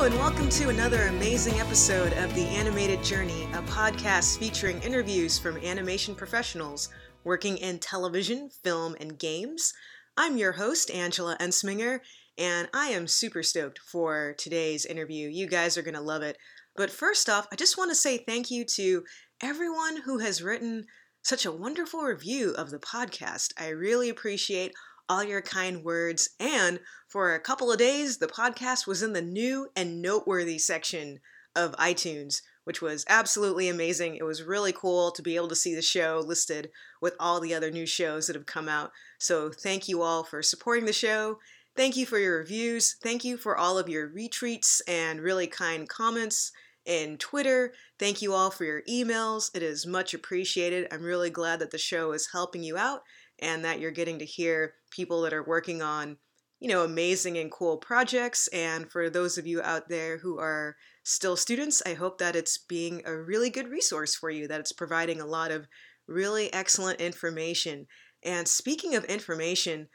Hello, and welcome to another amazing episode of The Animated Journey, a podcast featuring interviews from animation professionals working in television, film, and games. I'm your host, Angela Ensminger, and I am super stoked for today's interview. You guys are going to love it. But first off, I just want to say thank you to everyone who has written such a wonderful review of the podcast. I really appreciate all your kind words. And for a couple of days, the podcast was in the new and noteworthy section of iTunes, which was absolutely amazing. It was really cool to be able to see the show listed with all the other new shows that have come out. So, thank you all for supporting the show. Thank you for your reviews. Thank you for all of your retweets and really kind comments and Twitter. Thank you all for your emails. It is much appreciated. I'm really glad that the show is helping you out and that you're getting to hear people that are working on, you know, amazing and cool projects. And for those of you out there who are still students, I hope that it's being a really good resource for you, that it's providing a lot of really excellent information. And speaking of information,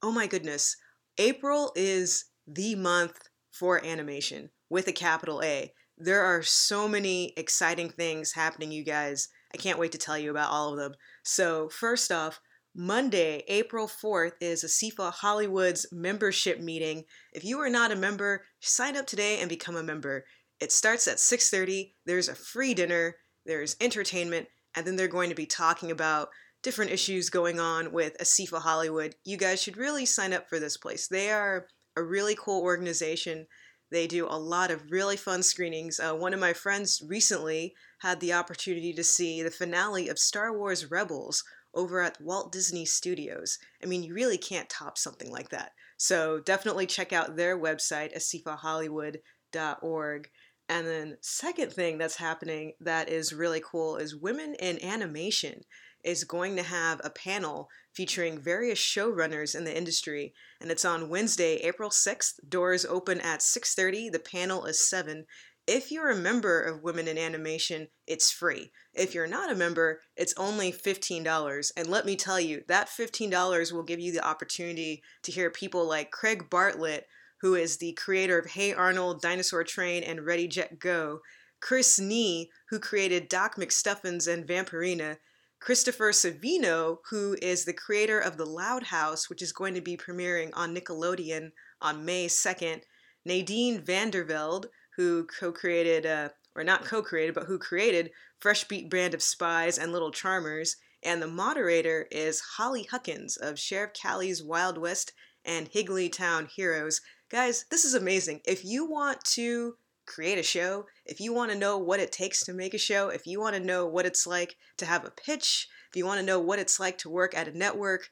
oh my goodness, April is the month for animation with a capital A. There are so many exciting things happening, you guys. I can't wait to tell you about all of them. So, first off, Monday, April 4th is ASIFA Hollywood's membership meeting. If you are not a member, sign up today and become a member. It starts at 6:30. There's a free dinner, there's entertainment, and then they're going to be talking about different issues going on with ASIFA Hollywood. You guys should really sign up for this place. They are a really cool organization. They do a lot of really fun screenings. Uh, one of my friends recently had the opportunity to see the finale of Star Wars Rebels over at Walt Disney Studios. I mean, you really can't top something like that. So definitely check out their website, asifahollywood.org. And then, second thing that's happening that is really cool is Women in Animation is going to have a panel featuring various showrunners in the industry and it's on Wednesday, April 6th. Doors open at 6:30. The panel is 7 if you're a member of Women in Animation, it's free. If you're not a member, it's only $15. And let me tell you, that $15 will give you the opportunity to hear people like Craig Bartlett, who is the creator of Hey Arnold, Dinosaur Train, and Ready Jet Go, Chris Nee, who created Doc McStuffins and Vampirina, Christopher Savino, who is the creator of The Loud House, which is going to be premiering on Nickelodeon on May 2nd, Nadine Vandervelde, who co-created, uh, or not co-created, but who created Fresh Beat Band of Spies and Little Charmers, and the moderator is Holly Huckins of Sheriff Callie's Wild West and Higglytown Heroes. Guys, this is amazing. If you want to create a show, if you want to know what it takes to make a show, if you want to know what it's like to have a pitch, if you want to know what it's like to work at a network,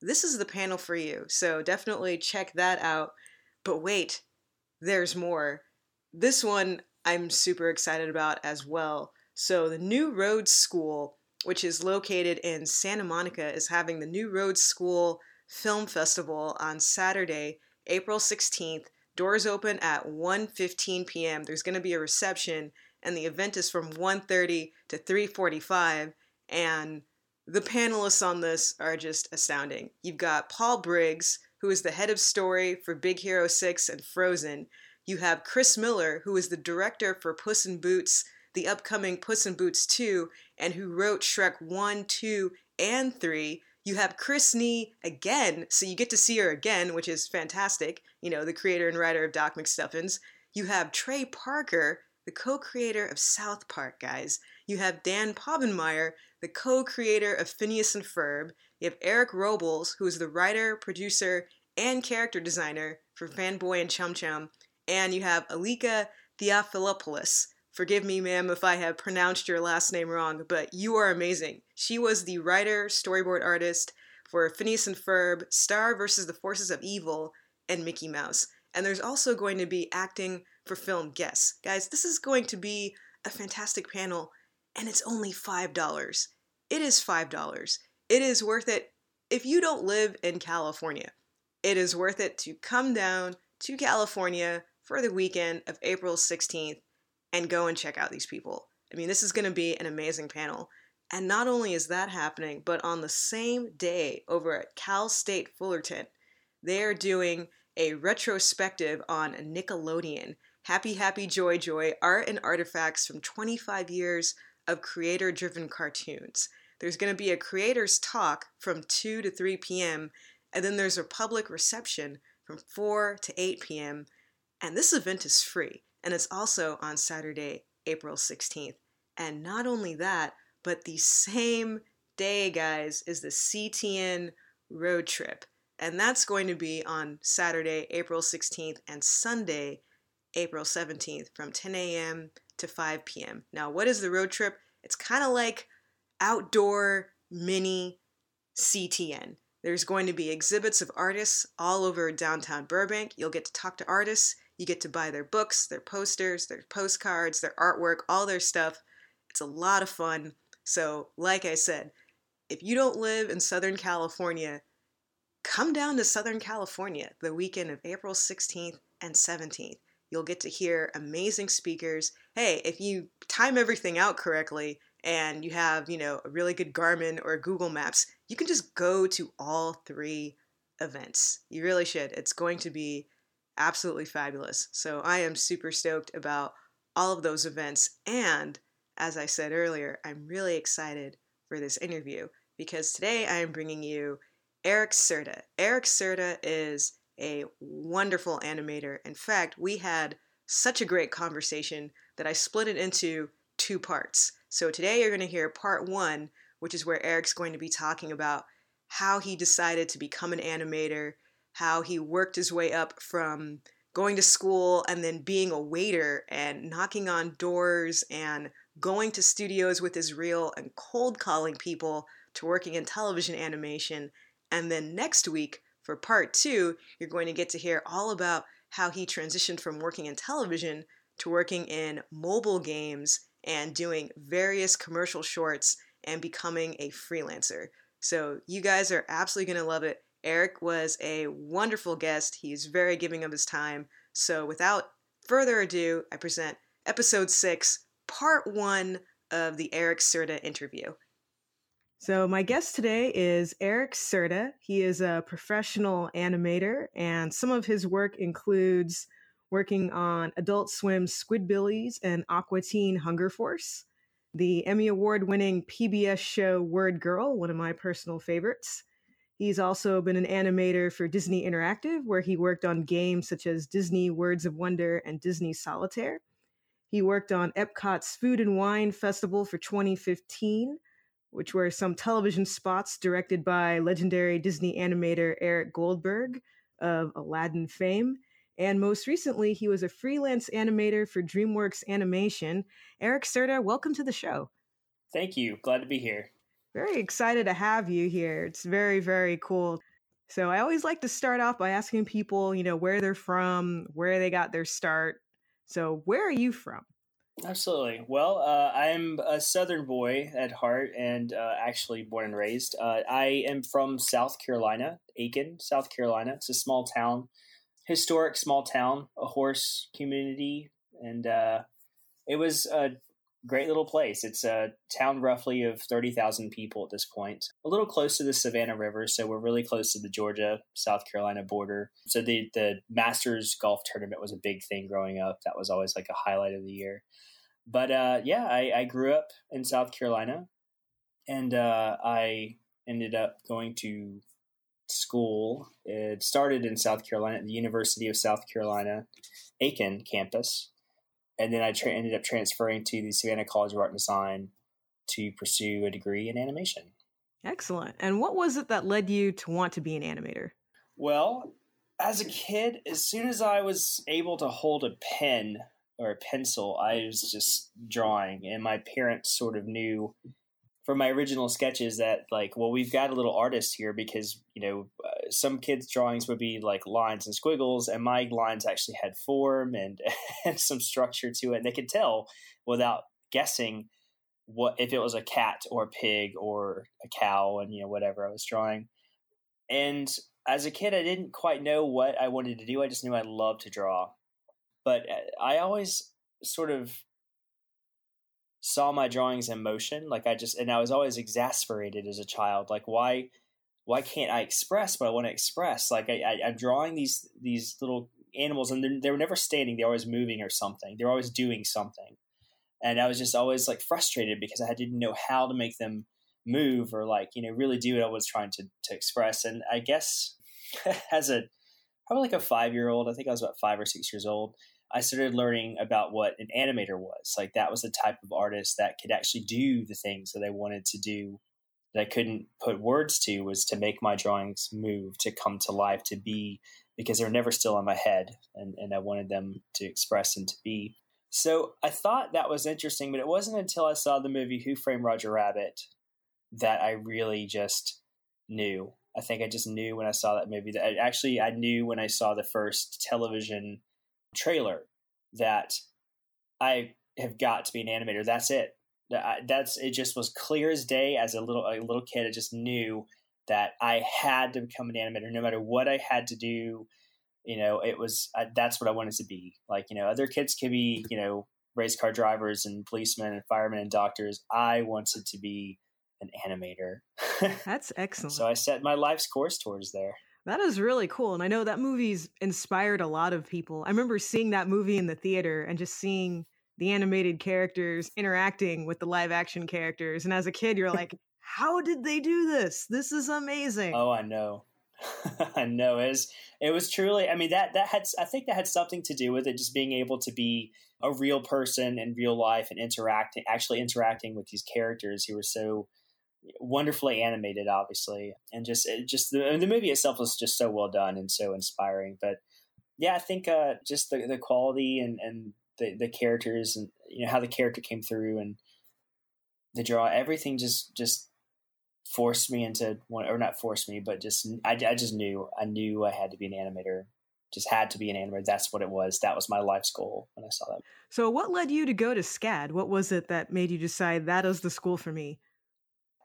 this is the panel for you. So definitely check that out. But wait, there's more. This one I'm super excited about as well. So, the New Roads School, which is located in Santa Monica, is having the New Roads School Film Festival on Saturday, April 16th. Doors open at 1:15 p.m. There's going to be a reception and the event is from 1:30 to 3:45 and the panelists on this are just astounding. You've got Paul Briggs, who is the head of story for Big Hero 6 and Frozen. You have Chris Miller, who is the director for Puss in Boots, the upcoming Puss in Boots 2, and who wrote Shrek 1, 2, and 3. You have Chris Nee again, so you get to see her again, which is fantastic. You know, the creator and writer of Doc McStuffins. You have Trey Parker, the co creator of South Park, guys. You have Dan Povenmire, the co creator of Phineas and Ferb. You have Eric Robles, who is the writer, producer, and character designer for Fanboy and Chum Chum and you have Aliki Theofilopoulos. Forgive me, ma'am, if I have pronounced your last name wrong, but you are amazing. She was the writer, storyboard artist for Phineas and Ferb, Star versus the Forces of Evil, and Mickey Mouse. And there's also going to be acting for film guests. Guys, this is going to be a fantastic panel, and it's only $5. It is $5. It is worth it if you don't live in California. It is worth it to come down to California for the weekend of April 16th and go and check out these people. I mean, this is going to be an amazing panel. And not only is that happening, but on the same day over at Cal State Fullerton, they're doing a retrospective on Nickelodeon. Happy, Happy, Joy, Joy Art and Artifacts from 25 Years of Creator Driven Cartoons. There's going to be a creators talk from 2 to 3 p.m., and then there's a public reception from 4 to 8 p.m. And this event is free, and it's also on Saturday, April 16th. And not only that, but the same day, guys, is the CTN road trip. And that's going to be on Saturday, April 16th, and Sunday, April 17th, from 10 a.m. to 5 p.m. Now, what is the road trip? It's kind of like outdoor mini CTN. There's going to be exhibits of artists all over downtown Burbank. You'll get to talk to artists. You get to buy their books, their posters, their postcards, their artwork, all their stuff. It's a lot of fun. So, like I said, if you don't live in Southern California, come down to Southern California the weekend of April 16th and 17th. You'll get to hear amazing speakers. Hey, if you time everything out correctly and you have, you know, a really good Garmin or Google Maps, you can just go to all three events. You really should. It's going to be absolutely fabulous. So I am super stoked about all of those events. And as I said earlier, I'm really excited for this interview because today I am bringing you Eric Cerda. Eric Cerda is a wonderful animator. In fact, we had such a great conversation that I split it into two parts. So today you're going to hear part one, which is where Eric's going to be talking about how he decided to become an animator, how he worked his way up from going to school and then being a waiter and knocking on doors and going to studios with his reel and cold calling people to working in television animation. And then next week, for part two, you're going to get to hear all about how he transitioned from working in television to working in mobile games and doing various commercial shorts and becoming a freelancer. So, you guys are absolutely going to love it. Eric was a wonderful guest. He's very giving of his time. So, without further ado, I present episode six, part one of the Eric Cerda interview. So, my guest today is Eric Cerda. He is a professional animator, and some of his work includes working on Adult Swim's Squidbillies and Aqua Teen Hunger Force, the Emmy Award winning PBS show Word Girl, one of my personal favorites. He's also been an animator for Disney Interactive, where he worked on games such as Disney Words of Wonder and Disney Solitaire. He worked on Epcot's Food and Wine Festival for 2015 which were some television spots directed by legendary Disney animator Eric Goldberg of Aladdin fame. And most recently, he was a freelance animator for DreamWorks Animation. Eric Cerda, welcome to the show. Thank you. Glad to be here. Very excited to have you here. It's very, very cool. So I always like to start off by asking people, you know, where they're from, where they got their start. So where are you from? Absolutely. Well, uh, I'm a Southern boy at heart and uh, actually born and raised. Uh, I am from South Carolina, Aiken, South Carolina. It's a small town, historic small town, a horse community. And uh, it was a great little place. It's a town roughly of 30,000 people at this point, a little close to the Savannah River. So we're really close to the Georgia South Carolina border. So the, the Masters golf tournament was a big thing growing up. That was always like a highlight of the year. But uh, yeah, I, I, grew up in South Carolina, and uh, I ended up going to school. It started in South Carolina at the University of South Carolina, Aiken campus, and then I tra- ended up transferring to the Savannah College of Art and Design to pursue a degree in animation. Excellent. And what was it that led you to want to be an animator? Well, as a kid, as soon as I was able to hold a pen, or a pencil, I was just drawing, and my parents sort of knew from my original sketches that like, well, we've got a little artist here because you know uh, some kids' drawings would be like lines and squiggles, and my lines actually had form and and some structure to it, and they could tell without guessing what if it was a cat or a pig or a cow, and you know whatever I was drawing, and as a kid, I didn't quite know what I wanted to do. I just knew I loved to draw but uh, I always sort of saw my drawings in motion. Like I just, and I was always exasperated as a child. Like why, why can't I express what I want to express? Like I, I, am drawing these these little animals and they were never standing; they were always moving or something. They're always doing something, and I was just always like frustrated because I didn't know how to make them move or like you know really do what I was trying to to express. And I guess as a probably like a five year old, I think I was about five or six years old. I started learning about what an animator was. Like that was the type of artist that could actually do the things that I wanted to do that I couldn't put words to was to make my drawings move, to come to life, to be because they were never still in my head and, and I wanted them to express and to be. So I thought that was interesting, but it wasn't until I saw the movie Who Framed Roger Rabbit that I really just knew. I think I just knew when I saw that movie that I, actually I knew when I saw the first television trailer that I have got to be an animator. That's it. That's it. Just was clear as day. As a little a little kid, I just knew that I had to become an animator, no matter what I had to do. You know, it was that's what I wanted to be. Like you know, other kids could be you know race car drivers and policemen and firemen and doctors. I wanted to be an animator. That's excellent. so I set my life's course towards there. That is really cool. And I know that movie's inspired a lot of people. I remember seeing that movie in the theater and just seeing the animated characters interacting with the live action characters. And as a kid, you're like, how did they do this? This is amazing. Oh, I know. I know. It was, it was truly, I mean, that, that had, I think that had something to do with it, just being able to be a real person in real life and interacting, actually interacting with these characters who were so wonderfully animated, obviously, and just just the, the movie itself was just so well done and so inspiring. But yeah, I think uh, just the the quality and and the the characters and you know how the character came through and the draw, everything just just forced me into one or not forced me, but just I, I just knew I knew I had to be an animator. Just had to be an animator. That's what it was. That was my life's goal when I saw that. So, what led you to go to SCAD? What was it that made you decide that is the school for me?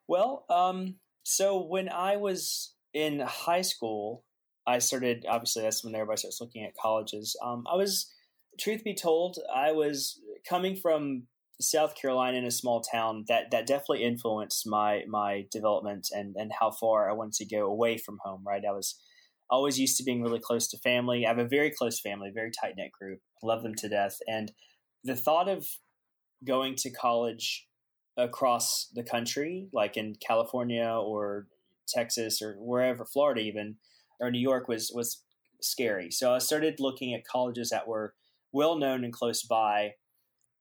Well, um, so when I was in high school, I started. Obviously, that's when everybody starts looking at colleges. Um, I was, truth be told, I was coming from South Carolina in a small town. That that definitely influenced my my development and and how far I wanted to go away from home. Right, I was always used to being really close to family. I have a very close family, very tight knit group. Love them to death, and the thought of going to college across the country, like in California or Texas or wherever, Florida even, or New York was was scary. So I started looking at colleges that were well known and close by,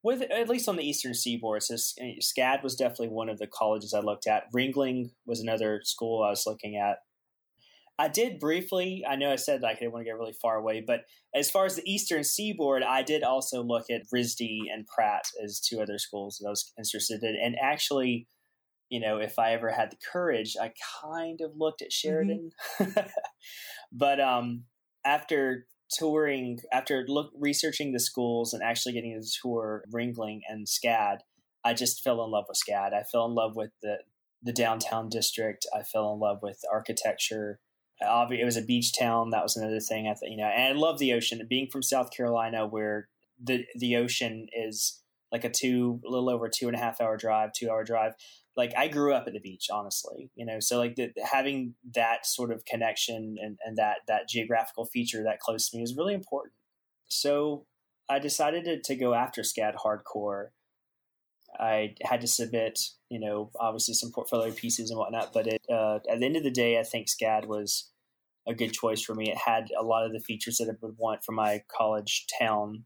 with at least on the eastern seaboard. So uh, SCAD was definitely one of the colleges I looked at. Ringling was another school I was looking at. I did briefly. I know I said like I didn't want to get really far away, but as far as the Eastern Seaboard, I did also look at RISD and Pratt as two other schools that I was interested in. And actually, you know, if I ever had the courage, I kind of looked at mm-hmm. Sheridan. Mm-hmm. but um, after touring, after look researching the schools and actually getting to tour Ringling and SCAD, I just fell in love with SCAD. I fell in love with the the downtown district. I fell in love with architecture it was a beach town. That was another thing. I thought, you know, and I love the ocean. Being from South Carolina, where the the ocean is like a two, a little over two and a half hour drive, two hour drive. Like I grew up at the beach, honestly, you know. So like the, having that sort of connection and, and that that geographical feature that close to me is really important. So I decided to, to go after SCAD hardcore I had to submit, you know, obviously some portfolio pieces and whatnot. But it, uh, at the end of the day, I think SCAD was a good choice for me. It had a lot of the features that I would want for my college town,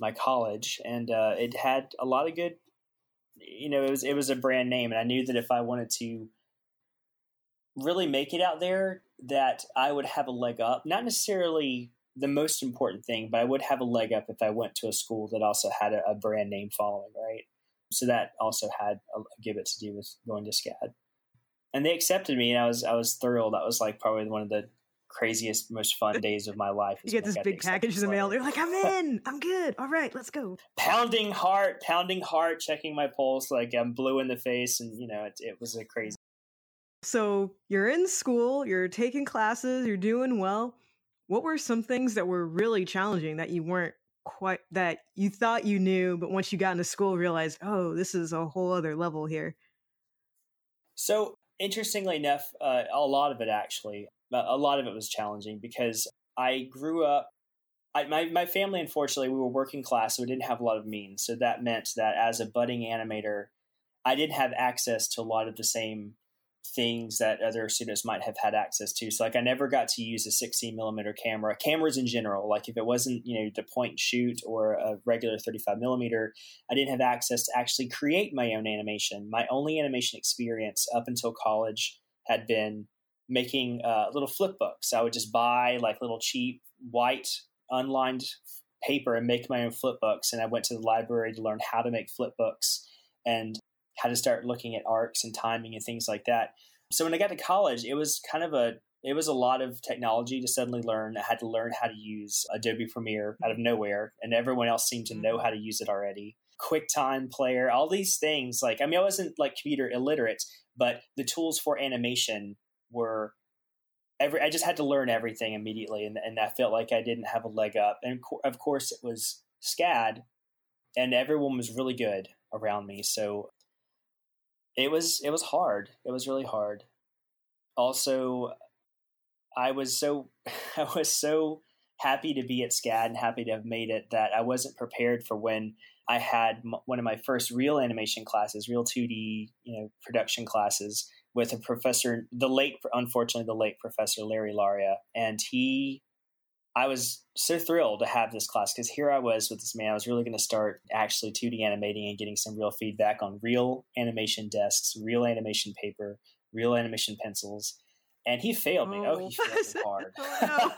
my college, and uh, it had a lot of good. You know, it was it was a brand name, and I knew that if I wanted to really make it out there, that I would have a leg up. Not necessarily the most important thing, but I would have a leg up if I went to a school that also had a, a brand name following, right? So that also had a, a gibbet to do with going to SCAD. And they accepted me, and I was I was thrilled. That was like probably one of the craziest, most fun days of my life. You get this big package in the mail. You're like, I'm in. I'm good. All right, let's go. Pounding heart, pounding heart, checking my pulse. Like I'm blue in the face, and you know, it, it was a crazy. So you're in school, you're taking classes, you're doing well. What were some things that were really challenging that you weren't quite that you thought you knew, but once you got into school, realized, oh, this is a whole other level here? So, interestingly enough, uh, a lot of it actually, a lot of it was challenging because I grew up I, my, my family, unfortunately, we were working class, so we didn't have a lot of means. So that meant that as a budding animator, I didn't have access to a lot of the same things that other students might have had access to. So like I never got to use a 16 millimeter camera, cameras in general. Like if it wasn't, you know, the point and shoot or a regular 35 millimeter, I didn't have access to actually create my own animation. My only animation experience up until college had been making uh, little flip books. I would just buy like little cheap white unlined paper and make my own flip books. And I went to the library to learn how to make flip books and how to start looking at arcs and timing and things like that. So when I got to college, it was kind of a it was a lot of technology to suddenly learn. I had to learn how to use Adobe Premiere out of nowhere, and everyone else seemed to know mm-hmm. how to use it already. QuickTime Player, all these things. Like, I mean, I wasn't like computer illiterate, but the tools for animation were every. I just had to learn everything immediately, and, and I felt like I didn't have a leg up. And of course, it was SCAD, and everyone was really good around me. So it was it was hard. It was really hard. Also, I was so I was so happy to be at SCAD and happy to have made it that I wasn't prepared for when I had m- one of my first real animation classes, real 2D, you know, production classes with a professor, the late, unfortunately, the late professor Larry Lauria, and he I was so thrilled to have this class because here I was with this man. I was really going to start actually 2D animating and getting some real feedback on real animation desks, real animation paper, real animation pencils. And he failed me. Oh, oh he failed me hard. oh.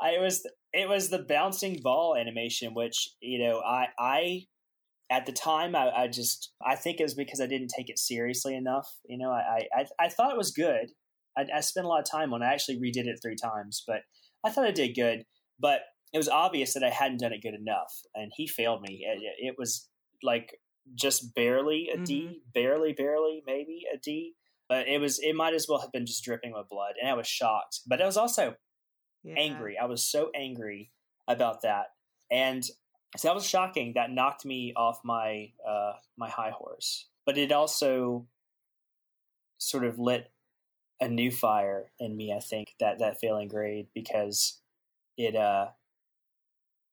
I was it was the bouncing ball animation, which you know I I at the time I, I just I think it was because I didn't take it seriously enough. You know I I, I thought it was good. I, I spent a lot of time on. it. I actually redid it three times, but I thought I did good, but it was obvious that I hadn't done it good enough, and he failed me. It, it was like just barely a mm-hmm. D, barely, barely, maybe a D. But it was it might as well have been just dripping with blood, and I was shocked. But I was also yeah. angry. I was so angry about that, and so that was shocking. That knocked me off my uh, my high horse. But it also sort of lit a new fire in me. I think that that failing grade because it uh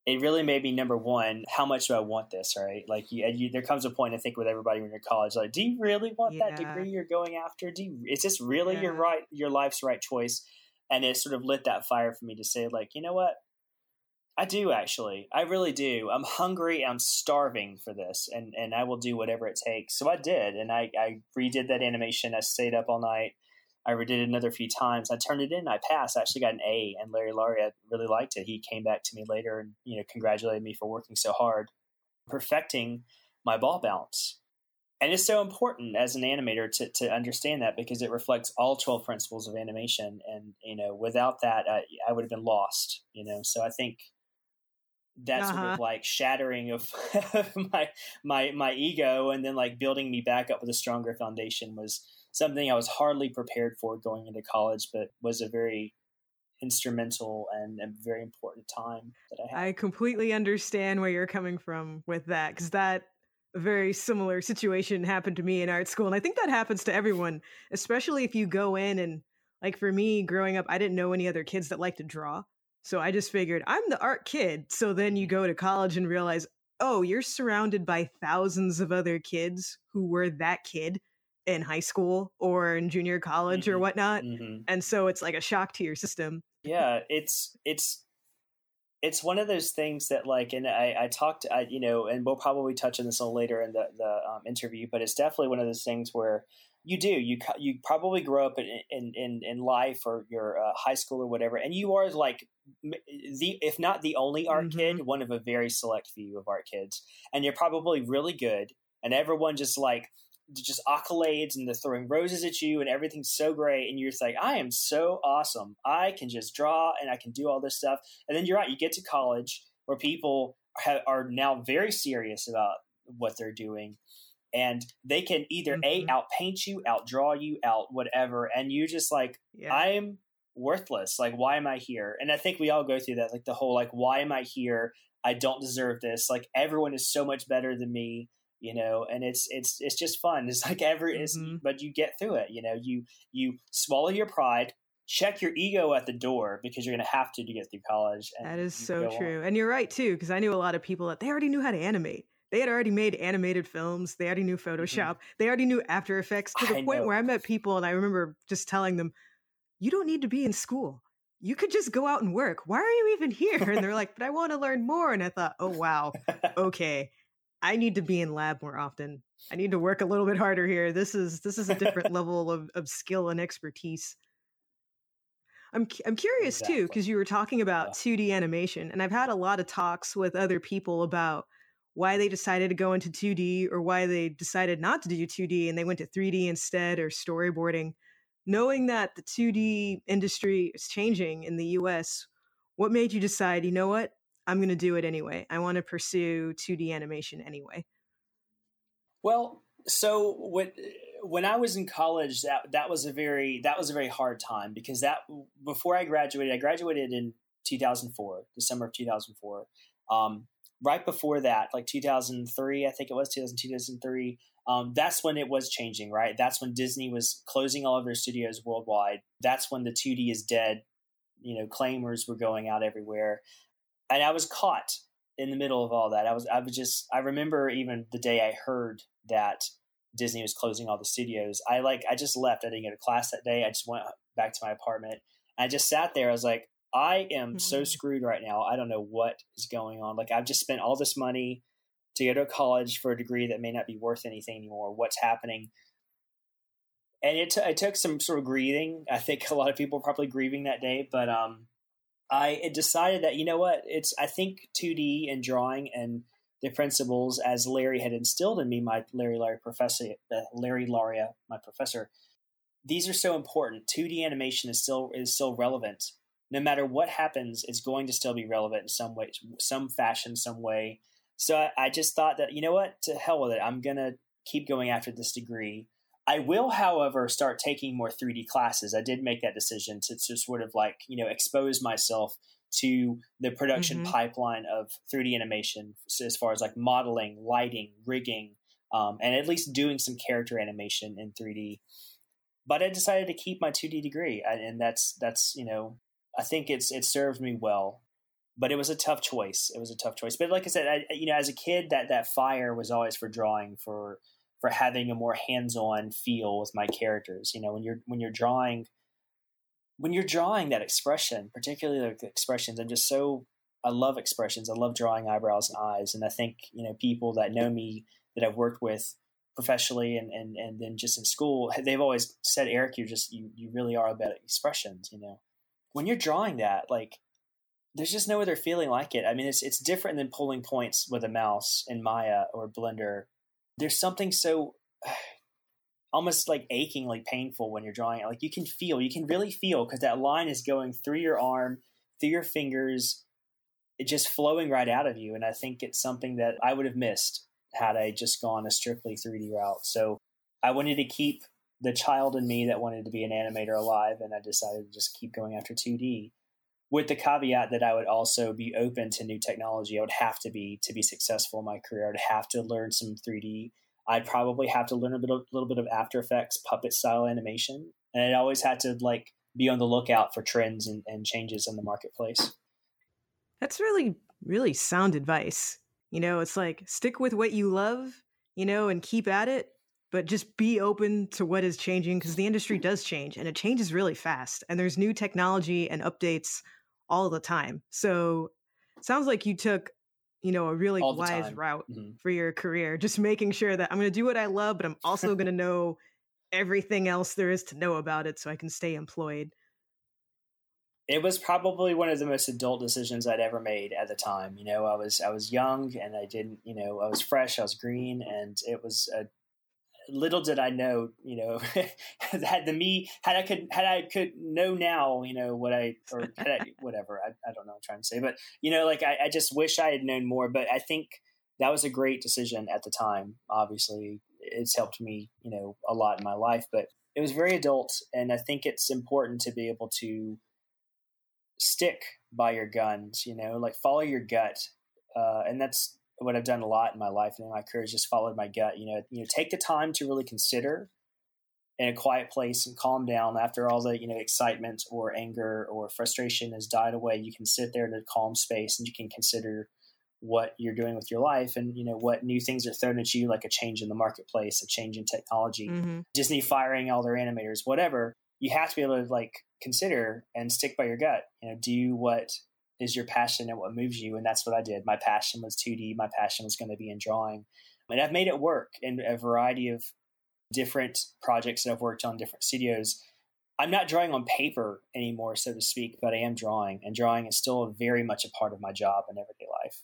it really made me number one. How much do I want this? Right? Like you, you there comes a point I think with everybody when you're in college, like, do you really want yeah. that degree you're going after? Do you, is this really yeah. your right your life's right choice? And it sort of lit that fire for me to say, like, you know what? I do actually. I really do. I'm hungry. I'm starving for this, and and I will do whatever it takes. So I did, and I I redid that animation. I stayed up all night. I redid it another few times. I turned it in. I passed. I actually got an A, and Larry Lauria really liked it. He came back to me later and you know congratulated me for working so hard, perfecting my ball bounce. And it's so important as an animator to, to understand that because it reflects all 12 principles of animation. And, you know, without that, I, I would have been lost, you know? So I think that uh-huh. sort of like shattering of my, my, my ego and then like building me back up with a stronger foundation was, something I was hardly prepared for going into college, but was a very instrumental and a very important time that I had. I completely understand where you're coming from with that because that very similar situation happened to me in art school. And I think that happens to everyone, especially if you go in and, like for me growing up, I didn't know any other kids that liked to draw. So I just figured I'm the art kid. So then you go to college and realize, oh, you're surrounded by thousands of other kids who were that kid in high school or in junior college mm-hmm. or whatnot mm-hmm. and so it's like a shock to your system yeah it's it's it's one of those things that like and i i talked I, you know and we'll probably touch on this a little later in the the um, interview but it's definitely one of those things where you do you you probably grow up in in in, life or your uh, high school or whatever and you are like the if not the only art mm-hmm. kid one of a very select few of art kids and you're probably really good and everyone just like just accolades and they're throwing roses at you and everything's so great. And you're just like i am so awesome. I can just draw and i can do all this stuff. And then you're right you get to college where people have, are now very serious about what they're doing. And they can either mm-hmm. a outpaint you outdraw you out whatever. And you just like yeah. i'm worthless. Like why am i here? And i think we all go through that like the whole like why am i here? I don't deserve this. Like everyone is so much better than me you know and it's it's it's just fun it's like every mm-hmm. but you get through it you know you you swallow your pride check your ego at the door because you're going to have to to get through college. that is so true. On. And you're right too, because I knew a lot of people that they already knew how to animate. They had already made animated films. They already knew mm-hmm. Photoshop. Mm-hmm. They already knew After Effects to the I point know. where I met people and I remember just telling them, you don't need to be in school. You could just go out and work. Why are you even here? And they're like, but I want to learn more. And I thought, oh, wow. Okay. I need to be in lab more often. I need to work a little bit harder here. This is this is a different level of, of skill and expertise. I'm I'm curious exactly. too because you were talking about yeah. 2D animation, and I've had a lot of talks with other people about why they decided to go into 2D or why they decided not to do 2D and they went to 3D instead or storyboarding knowing that the 2D industry is changing in the US, what made you decide, you know what? I'm going to do it anyway. I want to pursue 2D animation anyway. Well, so when when I was in college, that that was a very that was a very hard time because that before I graduated, I graduated in 2004, December of 2004. Um, right before that, like 2003, I think it was 2002, 2003, um, that's when it was changing, right? That's when Disney was closing all of their studios worldwide. That's when the 2D is dead, you know, claimers were going out everywhere. And I was caught in the middle of all that. I was, I was just, I remember even the day I heard that Disney was closing all the studios. I like, I just left. I didn't go to class that day. I just went back to my apartment. I just sat there. I was like, I am mm-hmm. so screwed right now. I don't know what is going on. Like, I've just spent all this money to go to college for a degree that may not be worth anything anymore. What's happening? And it, t- it took some sort of grieving. I think a lot of people were probably grieving that day, but um, I decided that you know what? It's I think 2D and drawing and the principles as Larry had instilled in me, my Larry Larry professor, uh, Larry Lauria, my professor. These are so important. 2D animation is still is still relevant. No matter what happens, it's going to still be relevant in some way, some fashion, some way. So I, I just thought that, you know what, to hell with it. I'm to keep going after this degree. I will, however, start taking more 3D classes. I did make that decision to, to sort of like, you know, expose myself to the production mm-hmm. pipeline of 3D animation as far as like modeling, lighting, rigging, um, and at least doing some character animation in 3D. But I decided to keep my 2D degree, and that's that's you know I think it's it served me well but it was a tough choice. It was a tough choice. But like I said, I, you know, as a kid, that that fire was always for drawing, for for having a more hands-on feel with my characters. You know, when you're when you're drawing, when you're drawing that expression, particularly the expressions, I'm just so I love expressions. I love drawing eyebrows and eyes, and I think you know people that know me that I've worked with professionally and and and then just in school, they've always said, Eric, you're just you you really are about expressions. You know, when you're drawing that, like there's just no other feeling like it. I mean, it's it's different than pulling points with a mouse in Maya or Blender. There's something so almost like aching, like painful when you're drawing it. Like you can feel, you can really feel because that line is going through your arm, through your fingers, it just flowing right out of you. And I think it's something that I would have missed had I just gone a strictly 3D route. So I wanted to keep the child in me that wanted to be an animator alive, and I decided to just keep going after 2D with the caveat that I would also be open to new technology. I would have to be to be successful in my career. I'd have to learn some 3D. I'd probably have to learn a little bit of After Effects puppet style animation, and I always had to like be on the lookout for trends and, and changes in the marketplace. That's really really sound advice. You know, it's like stick with what you love, you know, and keep at it, but just be open to what is changing because the industry does change and it changes really fast. And there's new technology and updates all the time. So sounds like you took, you know, a really wise time. route mm-hmm. for your career, just making sure that I'm going to do what I love, but I'm also going to know everything else there is to know about it so I can stay employed. It was probably one of the most adult decisions I'd ever made at the time. You know, I was I was young and I didn't, you know, I was fresh, I was green, and it was a little did I know, you know, had the me had I could had I could know now, you know, what I or had I, whatever I, I don't know what I'm trying to say, but you know, like I, I just wish I had known more. But I think that was a great decision at the time. Obviously, it's helped me, you know, a lot in my life, but it was very adult, and I think it's important to be able to stick by your guns. You know, like follow your gut, uh, and that's what I've done a lot in my life and in my career is just followed my gut. You know, you know, take the time to really consider in a quiet place and calm down after all the you know excitement or anger or frustration has died away you can sit there in a calm space and you can consider what you're doing with your life and you know what new things are thrown at you like a change in the marketplace a change in technology mm-hmm. disney firing all their animators whatever you have to be able to like consider and stick by your gut you know do what is your passion and what moves you and that's what i did. My passion was 2d my passion was going to be in drawing and i've made it work in a variety of different projects that i've worked on different studios. I'm not drawing on paper anymore so to speak but i am drawing and drawing is still very much a part of my job and everyday life.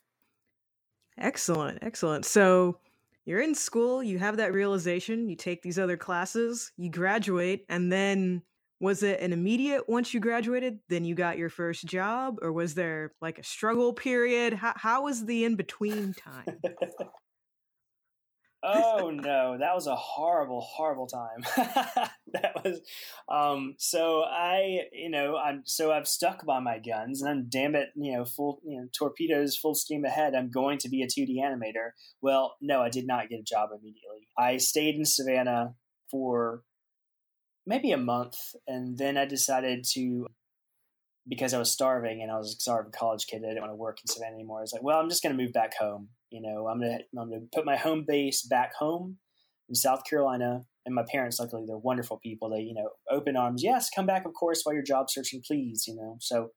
Excellent excellent. So you're in school you have that realization you take these other classes you graduate and then was it an immediate once you graduated then you got your first job or was there like a struggle period? How, how was the in between time? Oh no that was a horrible horrible time. That was um so i you know i'm so i've stuck by my guns and i'm damn it you know full you know torpedoes full steam ahead i'm going to be a 2d animator. Well no i did not get a job immediately. I stayed in savannah for maybe a month, and then I decided to because I was starving and I was a starving college kid. I didn't want to work in Savannah anymore. I was like, well, I'm just going to move back home. You know, I'm gonna I'm gonna put my home base back home in South Carolina. And my parents, luckily, they're wonderful people. They, you know, open arms. Yes, come back, of course, while you're job searching, please. You know, so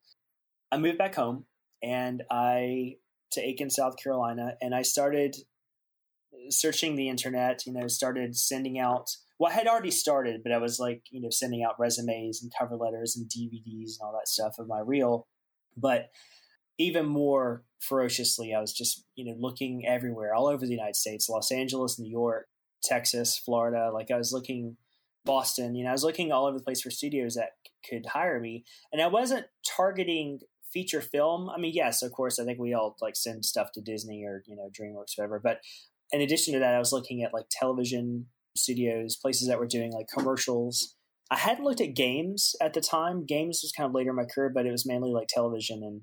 I moved back home and I to Aiken, South Carolina, and I started searching the internet. You know, started sending out well, I had already started, but I was like, you know, sending out resumes and cover letters and DVDs and all that stuff of my reel. But even more ferociously, I was just, you know, looking everywhere, all over the United States, Los Angeles, New York, Texas, Florida. Like I was looking Boston, you know, I was looking all over the place for studios that could hire me. And I wasn't targeting feature film. I mean, yes, of course, I think we all like send stuff to Disney or, you know, DreamWorks, whatever. But in addition to that, I was looking at like television studios, places that were doing like commercials. I hadn't looked at games at the time. Games was kind of later in my career, but it was mainly like television and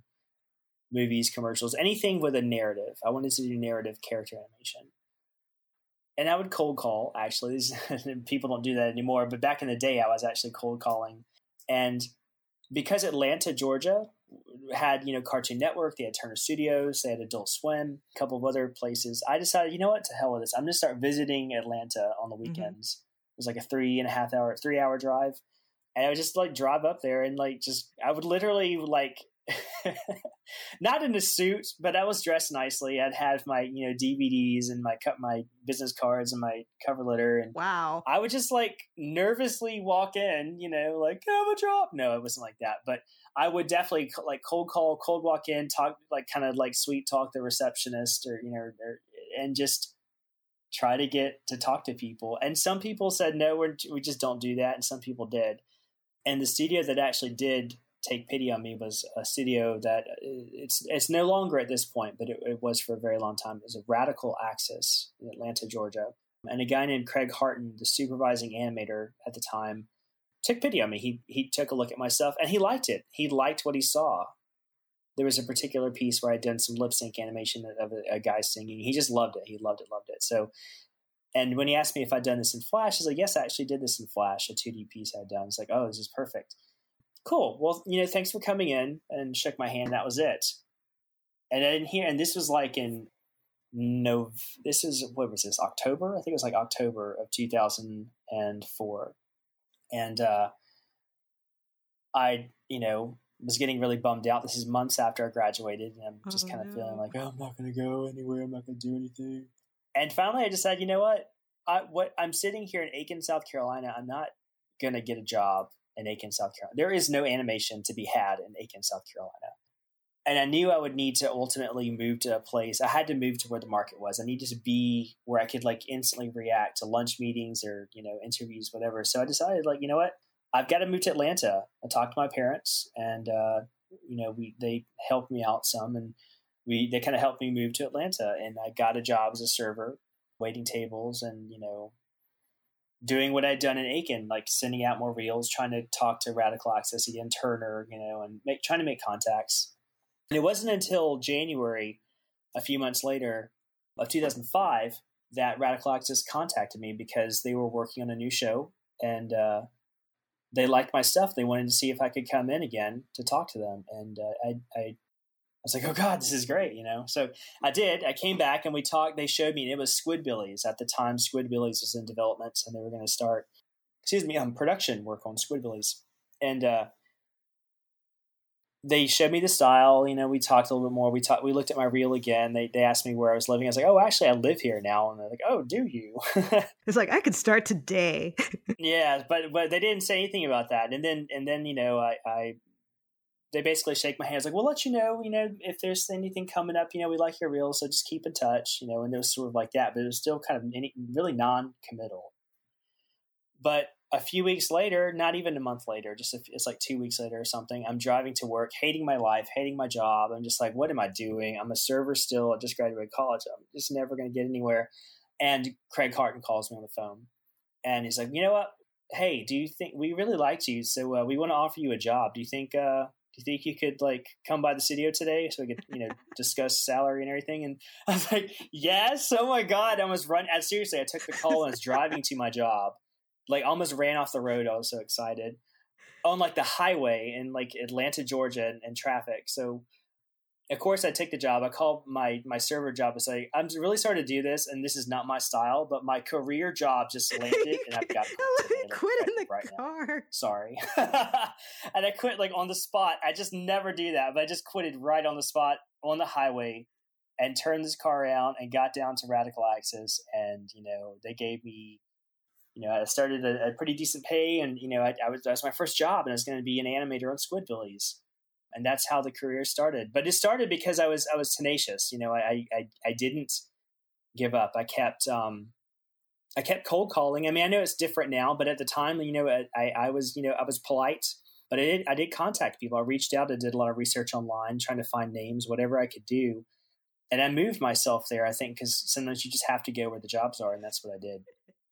movies, commercials, anything with a narrative. I wanted to do narrative character animation. And I would cold call, actually. People don't do that anymore, but back in the day, I was actually cold calling. And because Atlanta, Georgia had, you know, Cartoon Network, they had Turner Studios, they had Adult Swim, a couple of other places. I decided, you know what, to hell with this. I'm going to start visiting Atlanta on the mm-hmm. weekends. Mm-hmm. It was like a three and a half hour, three hour drive. And I would just like drive up there and like just, I would literally like not in a suit, but I was dressed nicely. I'd have my, you know, DVDs and my cut my business cards and my cover letter. And wow, I would just like nervously walk in, you know, like have a drop. No, it wasn't like that, but I would definitely like cold call, cold walk in, talk like kind of like sweet talk the receptionist or you know, or, and just try to get to talk to people. And some people said no, we're, we just don't do that, and some people did. And the studio that actually did take pity on me was a studio that uh, it's it's no longer at this point, but it, it was for a very long time. It was a Radical Axis in Atlanta, Georgia, and a guy named Craig Harton, the supervising animator at the time, took pity on me. He he took a look at my stuff and he liked it. He liked what he saw. There was a particular piece where I'd done some lip sync animation of a, a guy singing. He just loved it. He loved it, loved it. So and when he asked me if I'd done this in Flash, I was like, yes, I actually did this in Flash, a 2D piece I'd done. It's like, oh, this is perfect cool. Well, you know, thanks for coming in and shook my hand. That was it. And then here, and this was like in no, this is what was this October? I think it was like October of 2004. And uh, I, you know, was getting really bummed out. This is months after I graduated, and I'm just oh, kind of no. feeling like, oh, I'm not going to go anywhere. I'm not going to do anything. And finally, I decided, you know what? I, what I'm sitting here in Aiken, South Carolina. I'm not going to get a job in Aiken, South Carolina. There is no animation to be had in Aiken, South Carolina. And I knew I would need to ultimately move to a place. I had to move to where the market was. I needed to be where I could like instantly react to lunch meetings or, you know, interviews, whatever. So I decided like, you know what? I've got to move to Atlanta. I talked to my parents and, uh, you know, we, they helped me out some and we, they kind of helped me move to Atlanta and I got a job as a server, waiting tables and, you know, doing what I'd done in Aiken, like sending out more reels, trying to talk to Radical Axis again, Turner, you know, and make trying to make contacts. And it wasn't until January, a few months later, of 2005, that Radical Axis contacted me because they were working on a new show and uh, they liked my stuff. They wanted to see if I could come in again to talk to them, and uh, I, I I was like, oh God, this is great, you know? So I did. I came back and we talked. They showed me, and it was Squidbillies. At the time, Squidbillies was in development and they were going to start, excuse me, um, production work on Squidbillies. And uh, they showed me the style. You know, we talked a little bit more. We talked. We looked at my reel again. They they asked me where I was living. I was like, oh, actually, I live here now. And they're like, oh, do you? it's like I could start today. yeah, but but they didn't say anything about that. And then and then you know I, I they basically shake my hands like we'll let you know you know if there's anything coming up you know we like your reel so just keep in touch you know and it was sort of like that but it was still kind of any, really non-committal but a few weeks later not even a month later just it's like two weeks later or something i'm driving to work hating my life hating my job. I'm just like what am i doing? I'm a server still. I just graduated college. I'm just never going to get anywhere. And craig harton calls me on the phone. And he's like you know what? Hey do you think we really liked you. So uh, we want to offer you a job. Do you think uh, do you think you could like come by the studio today so we could you know discuss salary and everything? And i was like yes? Oh my god. I almost run as seriously i took the call and was driving to my job like almost ran off the road i was so excited on like the highway in like atlanta georgia and, and traffic so of course I take the job. I call my my server job and say, I'm really sorry to do this, and this is not my style, but my career job just landed, and I've got to quit, quit in the right car. Now. Sorry, and I quit like on the spot. I just never do that, but I just quitted right on the spot on the highway, and turned this car around and got down to Radical Axis, and you know they gave me. You know, I started a, a pretty decent pay, and you know, I, I was that was my first job, and I was going to be an animator on Squidbillies and that's how the career started. But it started because I was I was tenacious. You know, I I, I didn't give up. I kept um, I kept cold calling. I mean, I know it's different now, but at the time, you know, I I was you know I was polite, but I did I did contact people. I reached out. I did a lot of research online, trying to find names, whatever I could do. And I moved myself there, I think, because sometimes you just have to go where the jobs are, and that's what I did.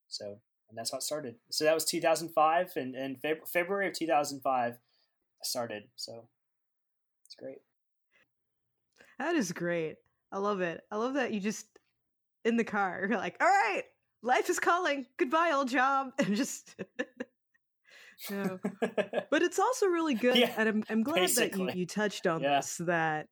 So, and that's how it started. So that was 2005, and, and February of 2005, I started. So it's great. That is great. I love it. I love that you just in the car, you're like, all right, life is calling. Goodbye, old job. And just yeah. But it's also really good. Yeah, and I'm, I'm glad basically. that you, you touched on yeah. this that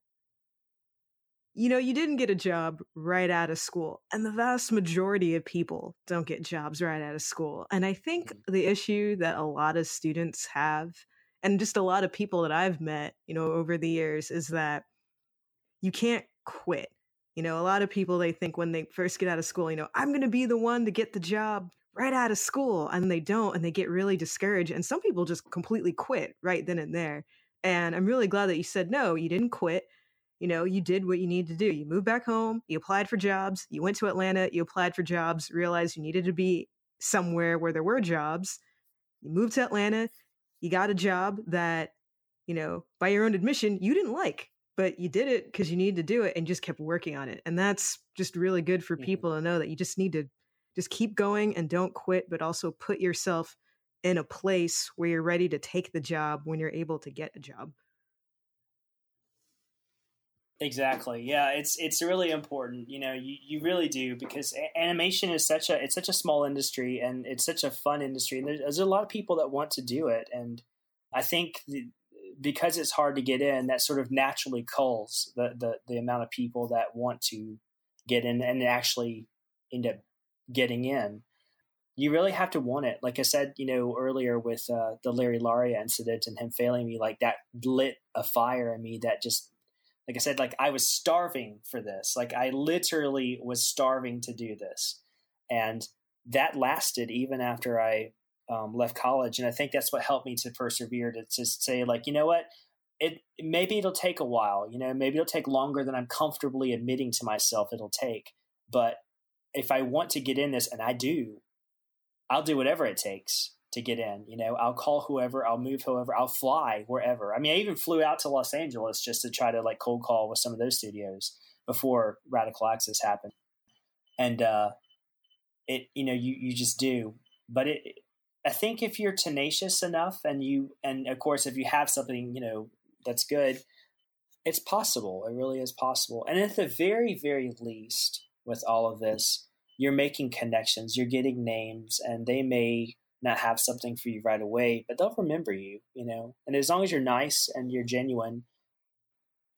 you know, you didn't get a job right out of school. And the vast majority of people don't get jobs right out of school. And I think mm-hmm. the issue that a lot of students have and just a lot of people that I've met, you know, over the years is that you can't quit. You know, a lot of people they think when they first get out of school, you know, I'm going to be the one to get the job right out of school and they don't and they get really discouraged and some people just completely quit right then and there. And I'm really glad that you said no, you didn't quit. You know, you did what you needed to do. You moved back home, you applied for jobs, you went to Atlanta, you applied for jobs, realized you needed to be somewhere where there were jobs. You moved to Atlanta, you got a job that, you know, by your own admission, you didn't like, but you did it because you needed to do it and just kept working on it. And that's just really good for mm-hmm. people to know that you just need to just keep going and don't quit, but also put yourself in a place where you're ready to take the job when you're able to get a job. Exactly. Yeah, it's it's really important. You know, you, you really do because animation is such a it's such a small industry and it's such a fun industry and there's, there's a lot of people that want to do it and I think the, because it's hard to get in, that sort of naturally culls the, the the amount of people that want to get in and actually end up getting in. You really have to want it. Like I said, you know, earlier with uh, the Larry Lauria incident and him failing me, like that lit a fire in me that just like I said, like I was starving for this. Like I literally was starving to do this. And that lasted even after I um, left college. And I think that's what helped me to persevere to just say, like, you know what? It maybe it'll take a while, you know, maybe it'll take longer than I'm comfortably admitting to myself it'll take. But if I want to get in this, and I do, I'll do whatever it takes to get in. You know, I'll call whoever, I'll move whoever, I'll fly wherever. I mean, I even flew out to Los Angeles just to try to like cold call with some of those studios before Radical Axis happened. And uh, it, you know, you you just do. But it, I think if you're tenacious enough, and you, and of course, if you have something, you know, that's good, it's possible. It really is possible. And at the very, very least, with all of this, you're making connections, you're getting names, and they may not have something for you right away, but they'll remember you, you know. And as long as you're nice and you're genuine,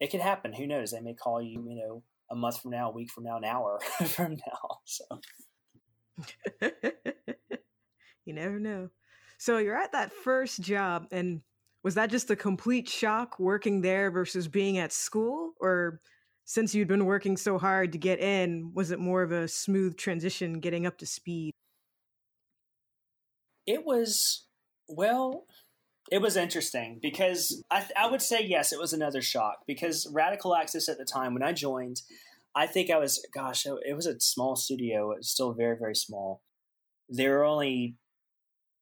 it could happen. Who knows? They may call you, you know, a month from now, a week from now, an hour from now. So you never know. So you're at that first job, and was that just a complete shock working there versus being at school? Or since you'd been working so hard to get in, was it more of a smooth transition getting up to speed? It was, well, it was interesting because I, I would say yes, it was another shock because Radical Axis at the time when I joined, I think I was, gosh, it was a small studio. It was still very, very small. There were only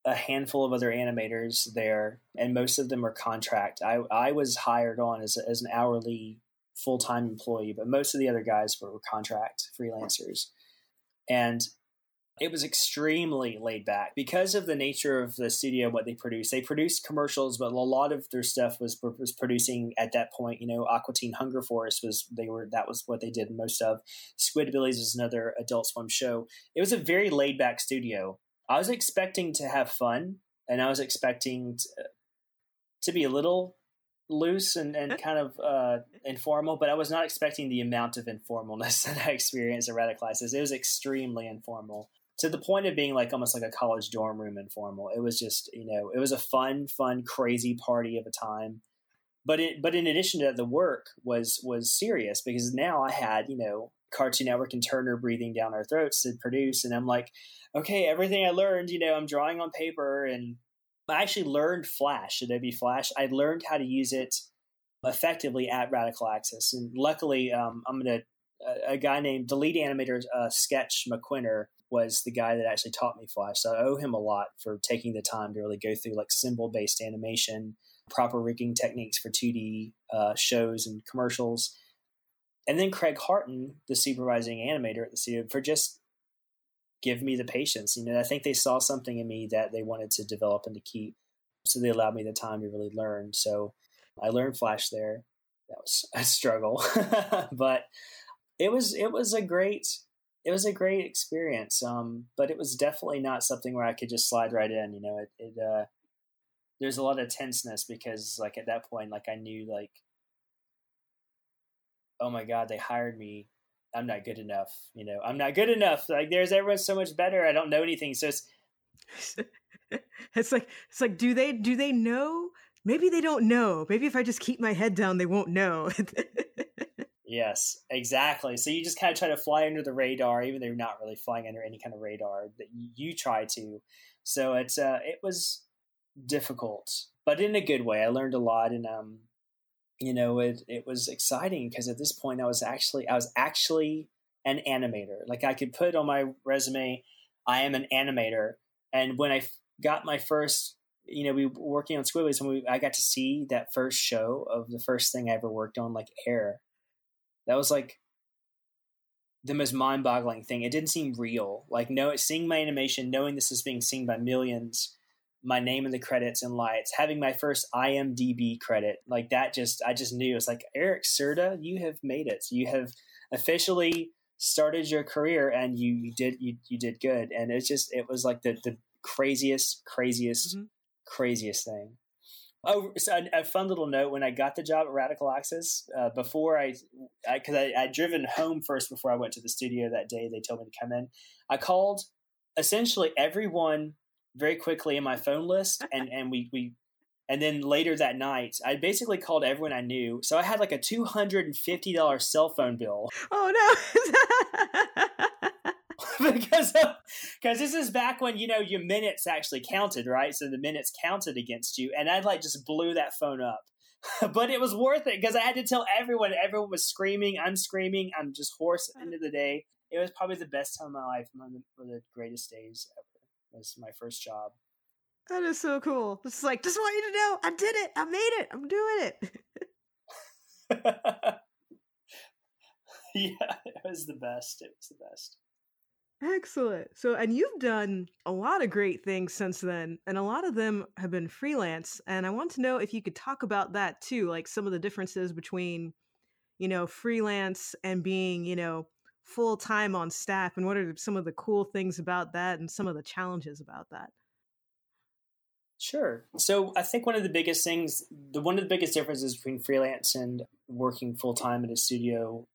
a handful of other animators there, and most of them were contract. I, I was hired on as, as an hourly full time employee, but most of the other guys were contract freelancers. And it was extremely laid back because of the nature of the studio what they produce. They produced commercials, but a lot of their stuff was was producing at that point. You know, Aqua Teen Hunger Force was they were that was what they did most of. Squidbillies was another Adult Swim show. It was a very laid back studio. I was expecting to have fun, and I was expecting to, to be a little loose and, and kind of uh, informal, but I was not expecting the amount of informalness that I experienced at Radical Axis. It was extremely informal to the point of being like almost like a college dorm room informal. It was just, you know, it was a fun, fun, crazy party of a time. But it, but in addition to that, the work was was serious because now I had, you know, Cartoon Network and Turner breathing down our throats to produce, and I'm like, okay, everything I learned, you know, I'm drawing on paper, and I actually learned Flash, Adobe Flash. I learned how to use it effectively at Radical Axis, and luckily, um, I'm gonna a, guy named the lead animator, uh, Sketch McQuinner was the guy that actually taught me Flash. So I owe him a lot for taking the time to really go through like symbol based animation, proper rigging techniques for 2D uh, shows and commercials. And then Craig Harton, the supervising animator at the studio, for just give me the patience. You know, I think they saw something in me that they wanted to develop and to keep. So they allowed me the time to really learn. So I learned Flash there. That was a struggle, but it was it was a great it was a great experience. Um, but it was definitely not something where I could just slide right in. You know, it, it uh, there's a lot of tenseness because like at that point, like I knew like, oh my god, they hired me. I'm not good enough. You know, I'm not good enough. Like there's everyone so much better. I don't know anything. So it's it's like it's like do they do they know? Maybe they don't know. Maybe if I just keep my head down, they won't know. Yes, exactly. So you just kind of try to fly under the radar, even though you're not really flying under any kind of radar that you try to. So it's uh, it was difficult, but in a good way. I learned a lot, and um, you know, it it was exciting because at this point I was actually I was actually an animator. Like I could put on my resume, I am an animator. And when I got my first, you know, we were working on Squidbillies, and we I got to see that first show of the first thing I ever worked on, like air that was like the most mind-boggling thing. It didn't seem real. Like no, seeing my animation, knowing this is being seen by millions, my name in the credits and lights, having my first IMDb credit, like that. Just I just knew it's like Eric Cerda, you have made it. You have officially started your career, and you you did you you did good. And it's just it was like the the craziest, craziest, mm-hmm. craziest thing. Oh, so a, a, fun little note when I got the job at Radical Axis, uh, before I, because I, I, I'd driven home first before I went to the studio that day, they told me to come in. I called essentially everyone very quickly in my phone list, and, and we, we, and then later that night, I basically called everyone I knew. So I had like a $250 cell phone bill. Oh no. because because this is back when you know your minutes actually counted, right? So the minutes counted against you, and I like just blew that phone up. but it was worth it because I had to tell everyone. Everyone was screaming. I'm screaming. I'm just hoarse. At the end of the day, it was probably the best time of my life. One of the, one of the greatest days ever. It was my first job. That is so cool. It's like, just want you to know, I did it. I made it. I'm doing it. yeah, it was the best. It was the best. Excellent. So, and you've done a lot of great things since then, and a lot of them have been freelance. And I want to know if you could talk about that too, like some of the differences between, you know, freelance and being, you know, full time on staff, and what are some of the cool things about that and some of the challenges about that? Sure. So I think one of the biggest things, the one of the biggest differences between freelance and working full time at a studio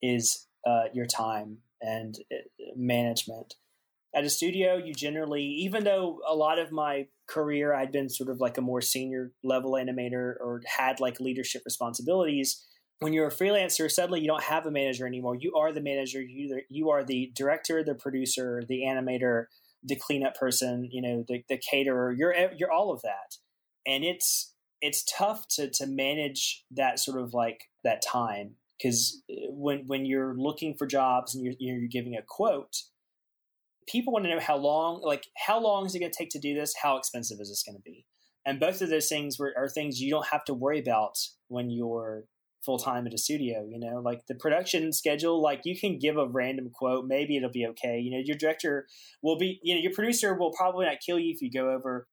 is uh, your time and uh, management. At a studio, you generally, even though a lot of my career I'd been sort of like a more senior level animator or had like leadership responsibilities, when you're a freelancer, suddenly you don't have a manager anymore. You are the manager. You you are the director, the producer, the animator, the cleanup person, you know, the, the caterer. You're you're all of that, and it's it's tough to to manage that sort of like that time because uh, when when you're looking for jobs and you're you're giving a quote, people want to know how long like how long is it going to take to do this? How expensive is this going to be? And both of those things were, are things you don't have to worry about when you're full time at a studio, you know, like the production schedule, like you can give a random quote, maybe it'll be okay. You know, your director will be, you know, your producer will probably not kill you if you go over.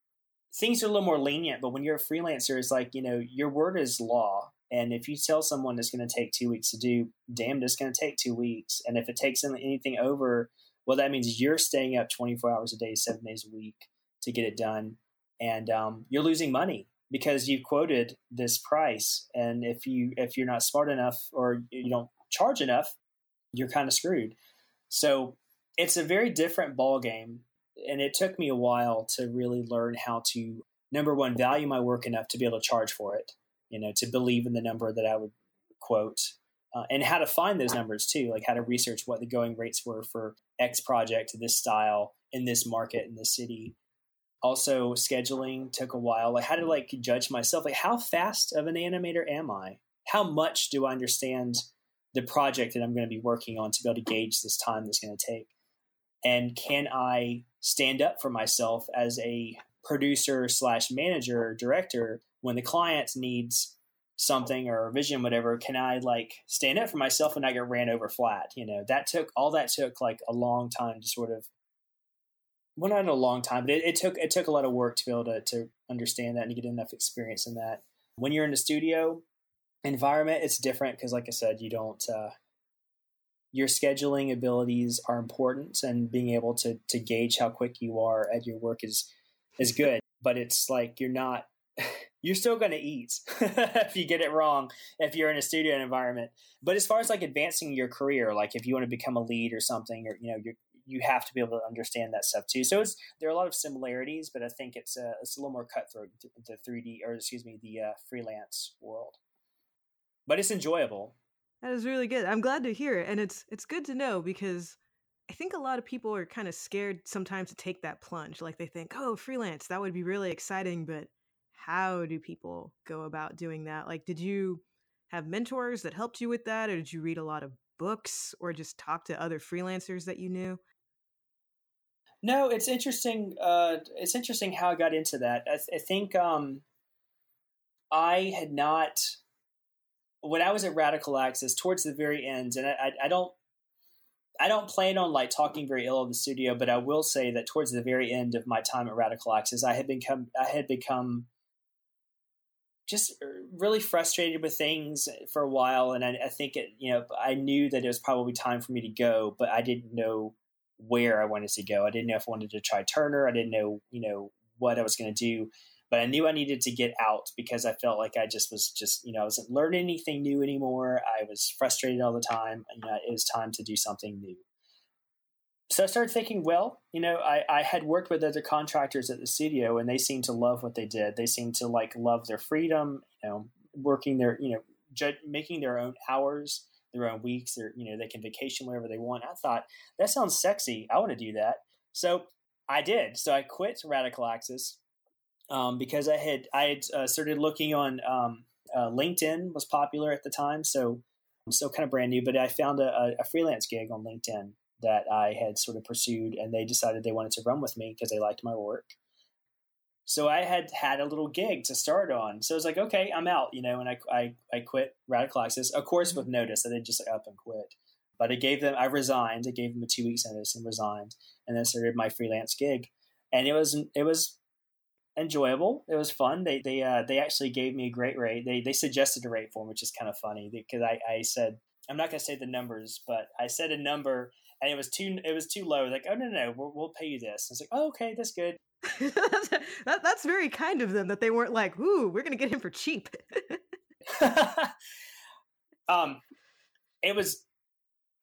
Things are a little more lenient, but when you're a freelancer, it's like, you know, your word is law. And if you tell someone it's going to take two weeks to do, damn, it's going to take two weeks. And if it takes anything over, well, that means you're staying up 24 hours a day, seven days a week to get it done. And um, you're losing money because you've quoted this price and if you if you're not smart enough or you don't charge enough you're kind of screwed so it's a very different ball game and it took me a while to really learn how to number one value my work enough to be able to charge for it you know to believe in the number that i would quote uh, and how to find those numbers too like how to research what the going rates were for x project this style in this market in this city. Also scheduling took a while like how to like judge myself like how fast of an animator am i? How much do i understand the project that i'm going to be working on to be able to gauge this time that's going to take? And can i stand up for myself as a producer slash manager director when the client needs something or a vision whatever can i like stand up for myself and I get ran over flat you know that took all that took like a long time to sort of well, not a long time, but it, it, took it took a lot of work to be able to, to understand that and to get enough experience in that. When you're in a studio environment, it's different because, like I said, you don't. Uh, your scheduling abilities are important, and being able to to gauge how quick you are at your work is is good. But it's like you're not. You're still going to eat if you get it wrong if you're in a studio environment. But as far as like advancing your career, like if you want to become a lead or something, or you know, you're you have to be able to understand that stuff too. So it's there are a lot of similarities, but I think it's a it's a little more cutthroat the three D or excuse me the uh, freelance world. But it's enjoyable. That is really good. I'm glad to hear it, and it's it's good to know because I think a lot of people are kind of scared sometimes to take that plunge. Like they think, oh, freelance, that would be really exciting, but how do people go about doing that? Like, did you have mentors that helped you with that, or did you read a lot of books, or just talk to other freelancers that you knew? No, it's interesting. Uh, it's interesting how I got into that. I, th- I think um, I had not when I was at Radical Axis towards the very end, and I, I, don't. I don't plan on like talking very ill of the studio, but I will say that towards the very end of my time at Radical Axis, I had become I had become just uh, really frustrated with things for a while, and I, I think it you know I knew that it was probably time for me to go, but I didn't know where I wanted to go. I didn't know if I wanted to try Turner. I didn't know, you know, what I was going to do, but I knew I needed to get out because I felt like I just was just, you know, I wasn't learning anything new anymore. I was frustrated all the time. You know, it was time to do something new. So I started thinking, well, you know, I, I had worked with other contractors at the studio and they seemed to love what they did. They seemed to like love their freedom, you know, working their, you know, ju- making their own hours their own weeks or you know they can vacation wherever they want. I thought that sounds sexy. I want to do that. So i did. So i quit radical axis um, because i had i had uh, started looking on um, uh, linkedin was popular at the time. So i'm still kind of brand new but i found a, a freelance gig on linkedin that i had sort of pursued and they decided they wanted to run with me because they liked my work so I had had a little gig to start on. So I was like, okay, I'm out, you know, and I, I, I quit Radical Axis, of course, with notice. I didn't just up and quit. But I gave them, I resigned. I gave them a two weeks notice and resigned, and then started my freelance gig. And it was, it was enjoyable. It was fun. They, they, uh, they actually gave me a great rate. They, they suggested a rate for me, which is kind of funny because I, I said, I'm not going to say the numbers, but I said a number and it was too, it was too low. Like, oh no, no, no we'll, we'll pay you this. I was like, oh, okay, that's good that, that's very kind of them that they weren't like, "Ooh, we're gonna get him for cheap." um, it was,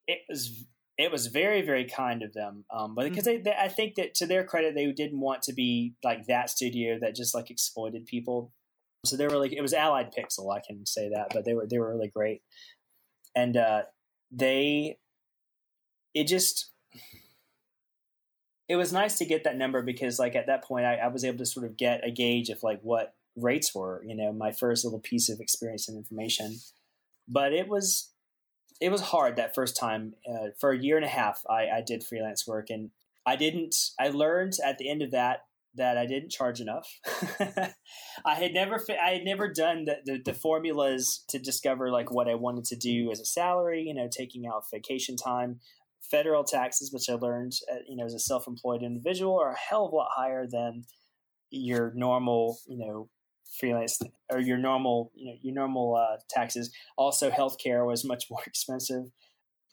it was, it was very, very kind of them. Um, but because mm-hmm. they, they, I think that to their credit, they didn't want to be like that studio that just like exploited people. So they were like, it was Allied Pixel, I can say that, but they were they were really great, and uh, they, it just it was nice to get that number because like at that point I, I, was able to sort of get a gauge of like what rates were you know my first little piece of experience and information. But it was it was hard that first time uh, for a year and a half I, I did freelance work. And i didn't i learned at the end of that that i didn't charge enough. I had never i had never done the, the, the formulas to discover like what i wanted to do as a salary you know taking out vacation time federal taxes, which I learned, uh, you know, as a self-employed individual, are a hell of a lot higher than your normal, you know, freelance or your normal, you know, your normal uh, taxes. Also, healthcare was much more expensive.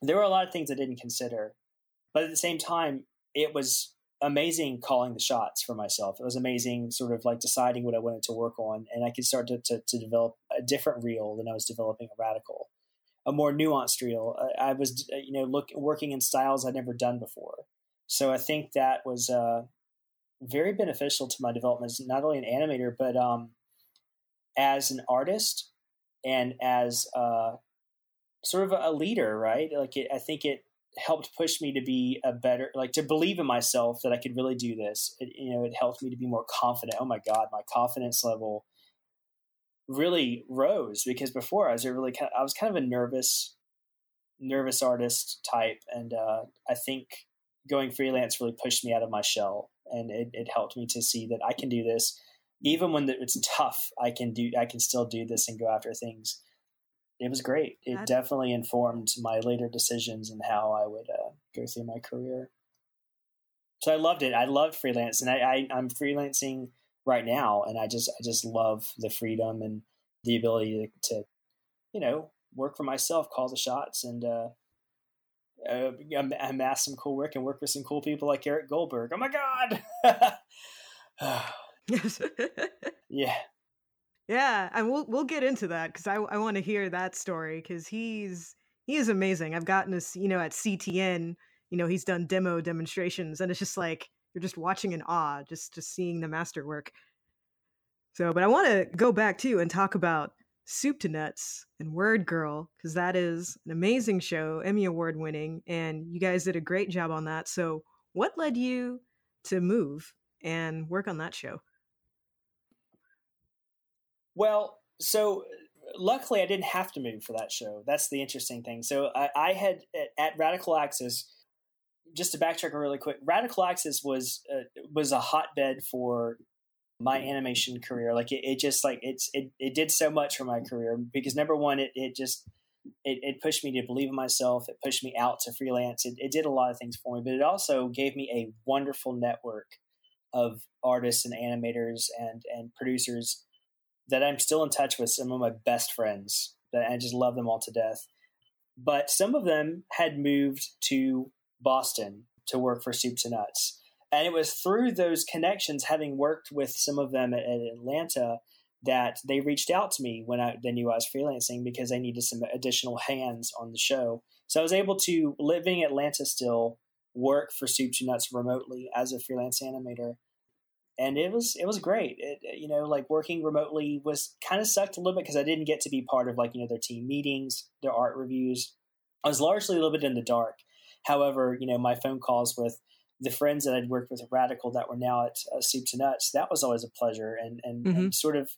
There were a lot of things I didn't consider, but at the same time, it was amazing calling the shots for myself. It was amazing, sort of like deciding what I wanted to work on, and I could start to, to, to develop a different reel than I was developing a radical a more nuanced reel. I, I was, uh, you know, look working in styles I'd never done before. So I think that was uh, very beneficial to my development, as not only an animator, but um, as an artist and as uh, sort of a leader, right? Like it, I think it helped push me to be a better, like to believe in myself that I could really do this. It, you know, it helped me to be more confident. Oh my God, my confidence level really rose because before I was a really kind of, I was kind of a nervous nervous artist type and uh, I think going freelance really pushed me out of my shell and it, it helped me to see that I can do this. Even when it's tough I can do I can still do this and go after things. It was great. It That's... definitely informed my later decisions and how I would uh, go through my career. So I loved it. I loved freelance and I, I I'm freelancing right now and i just i just love the freedom and the ability to, to you know work for myself call the shots and uh, uh, amass some cool work and work with some cool people like eric goldberg. Oh my god! Yeah. Yeah and we'll we'll get into that because i, I want to hear that story because he's he is amazing. I've gotten to you know at ctn you know he's done demo demonstrations and it's just like you're just watching in awe, just just seeing the masterwork. So, but I want to go back too and talk about Soup to Nuts and Word Girl because that is an amazing show, Emmy Award winning, and you guys did a great job on that. So, what led you to move and work on that show? Well, so luckily I didn't have to move for that show. That's the interesting thing. So I, I had at Radical Axis just to backtrack really quick, Radical Axis was uh, was a hotbed for my animation career. Like it, it just like it's it, it did so much for my career because number one, it, it just it, it pushed me to believe in myself. It pushed me out to freelance. It, it did a lot of things for me, but it also gave me a wonderful network of artists and animators and and producers that I'm still in touch with. Some of my best friends that I just love them all to death. But some of them had moved to Boston to work for Soup to Nuts. And it was through those connections, having worked with some of them at, at Atlanta, that they reached out to me when I they knew I was freelancing because they needed some additional hands on the show. So I was able to living in Atlanta still work for Soup to Nuts remotely as a freelance animator, and it was it was great. It, you know, like working remotely was kind of sucked a little bit because I didn't get to be part of like you know their team meetings, their art reviews. I was largely a little bit in the dark. However, you know, my phone calls with the friends that I'd worked with at Radical that were now at uh, Soup to Nuts, that was always a pleasure. And, and, mm-hmm. and, sort of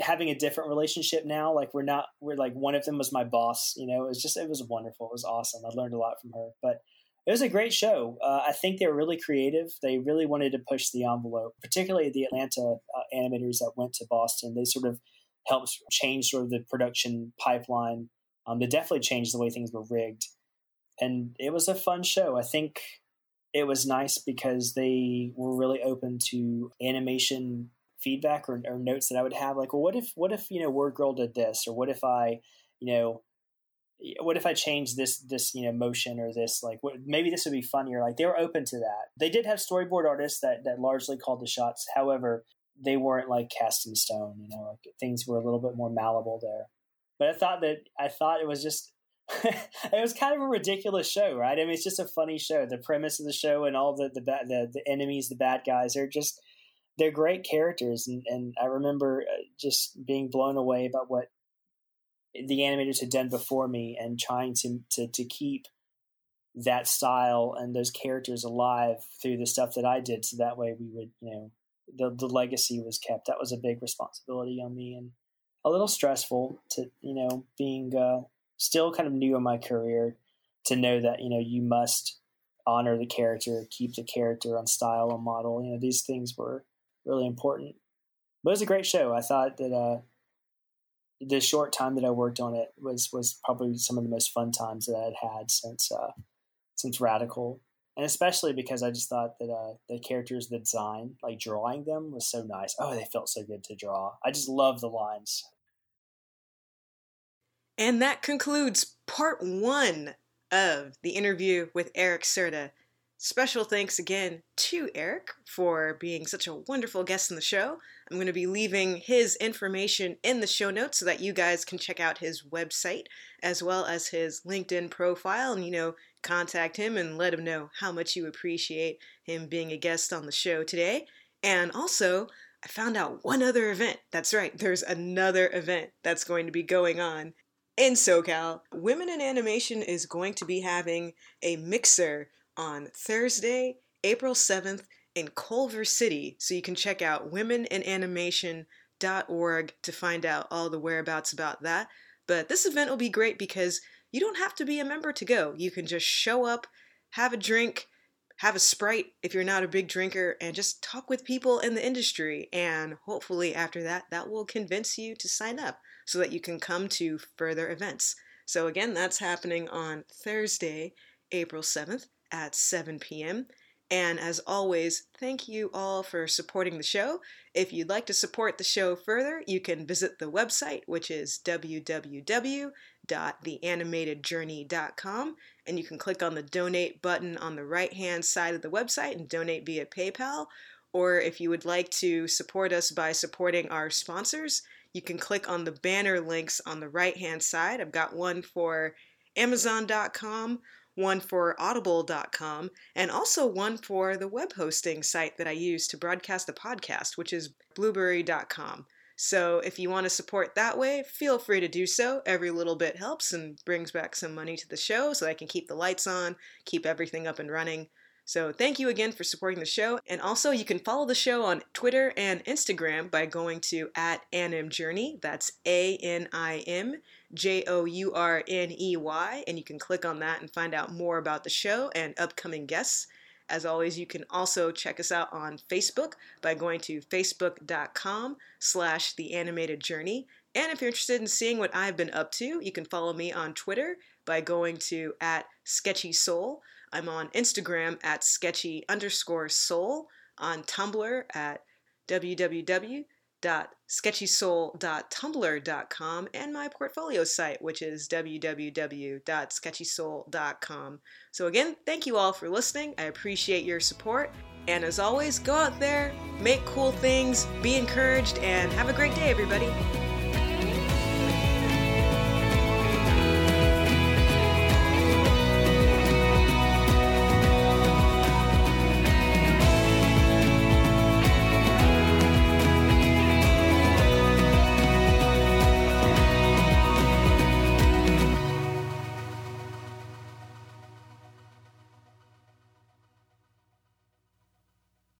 having a different relationship now, like we're not, we're like, one of them was my boss, you know, it was just, it was wonderful. It was awesome. I learned a lot from her, but it was a great show. Uh, I think they were really creative. They really wanted to push the envelope, particularly the Atlanta uh, animators that went to Boston. They sort of helped change sort of the production pipeline. Um, they definitely changed the way things were rigged and it was a fun show. I think it was nice because they were really open to animation feedback or, or, notes that I would have. Like, well, what if, what if you know, Word Girl did this, or what if I, you know, what if I change this this you know motion or this like what, maybe this would be funnier. Like they were open to that. They did have storyboard artists that that largely called the shots. However, they weren't like cast in stone. You know, like things were a little bit more malleable there. But I thought that I thought it was just it was kind of a ridiculous show, right? I mean, it's just a funny show. The premise of the show and all the the the, the enemies, the bad guys, they're just they're great characters, and and I remember uh, just being blown away about what the animators had done before me and trying to to to keep that style and those characters alive through the stuff that I did, so that way we would you know the the legacy was kept. That was a big responsibility on me and a little stressful to you know being uh, still kind of new in my career to know that you know you must honor the character, keep the character on style and model. You know these things were really important. But it was a great show. I thought that uh, the short time that I worked on it was was probably some of the most fun times that I had had since uh, since Radical and especially because I just thought that uh, the characters, the design, like drawing them, was so nice. Oh, they felt so good to draw. I just love the lines. And that concludes part one of the interview with Eric Cerda. Special thanks again to Eric for being such a wonderful guest in the show. I'm going to be leaving his information in the show notes so that you guys can check out his website as well as his LinkedIn profile and, you know, contact him and let him know how much you appreciate him being a guest on the show today. And also, I found out one other event. That's right, there's another event that's going to be going on in SoCal. Women in Animation is going to be having a mixer on Thursday, April 7th in Culver City. So you can check out womeninanimation.org to find out all the whereabouts about that. But this event will be great because you don't have to be a member to go. You can just show up, have a drink, have a Sprite if you're not a big drinker, and just talk with people in the industry. And hopefully, after that, that will convince you to sign up so that you can come to further events. So, again, that's happening on Thursday, April 7th at 7 p.m. And as always, thank you all for supporting the show. If you'd like to support the show further, you can visit the website, which is www.theanimatedjourney.com, and you can click on the donate button on the right hand side of the website and donate via PayPal. Or if you would like to support us by supporting our sponsors, you can click on the banner links on the right hand side. I've got one for Amazon.com one for audible.com, and also one for the web hosting site that I use to broadcast the podcast, which is Blubrry.com. So if you want to support that way, feel free to do so. Every little bit helps and brings back some money to the show so I can keep the lights on, keep everything up and running. So thank you again for supporting the show. And also you can follow the show on Twitter and Instagram by going to at animjourney. That's A-N-I-M J O U R N E Y, and you can click on that and find out more about the show and upcoming guests. As always, you can also check us out on Facebook by going to facebook.com slash the animated journey. And if you're interested in seeing what I've been up to, you can follow me on Twitter by going to at sketchy soul. I'm on Instagram at sketchy underscore soul, on Tumblr at www.sketchysoul.tumblr.com and my portfolio site, which is www.sketchysoul.com. So, again, thank you all for listening. I appreciate your support. And as always, go out there, make cool things, be encouraged, and have a great day, everybody.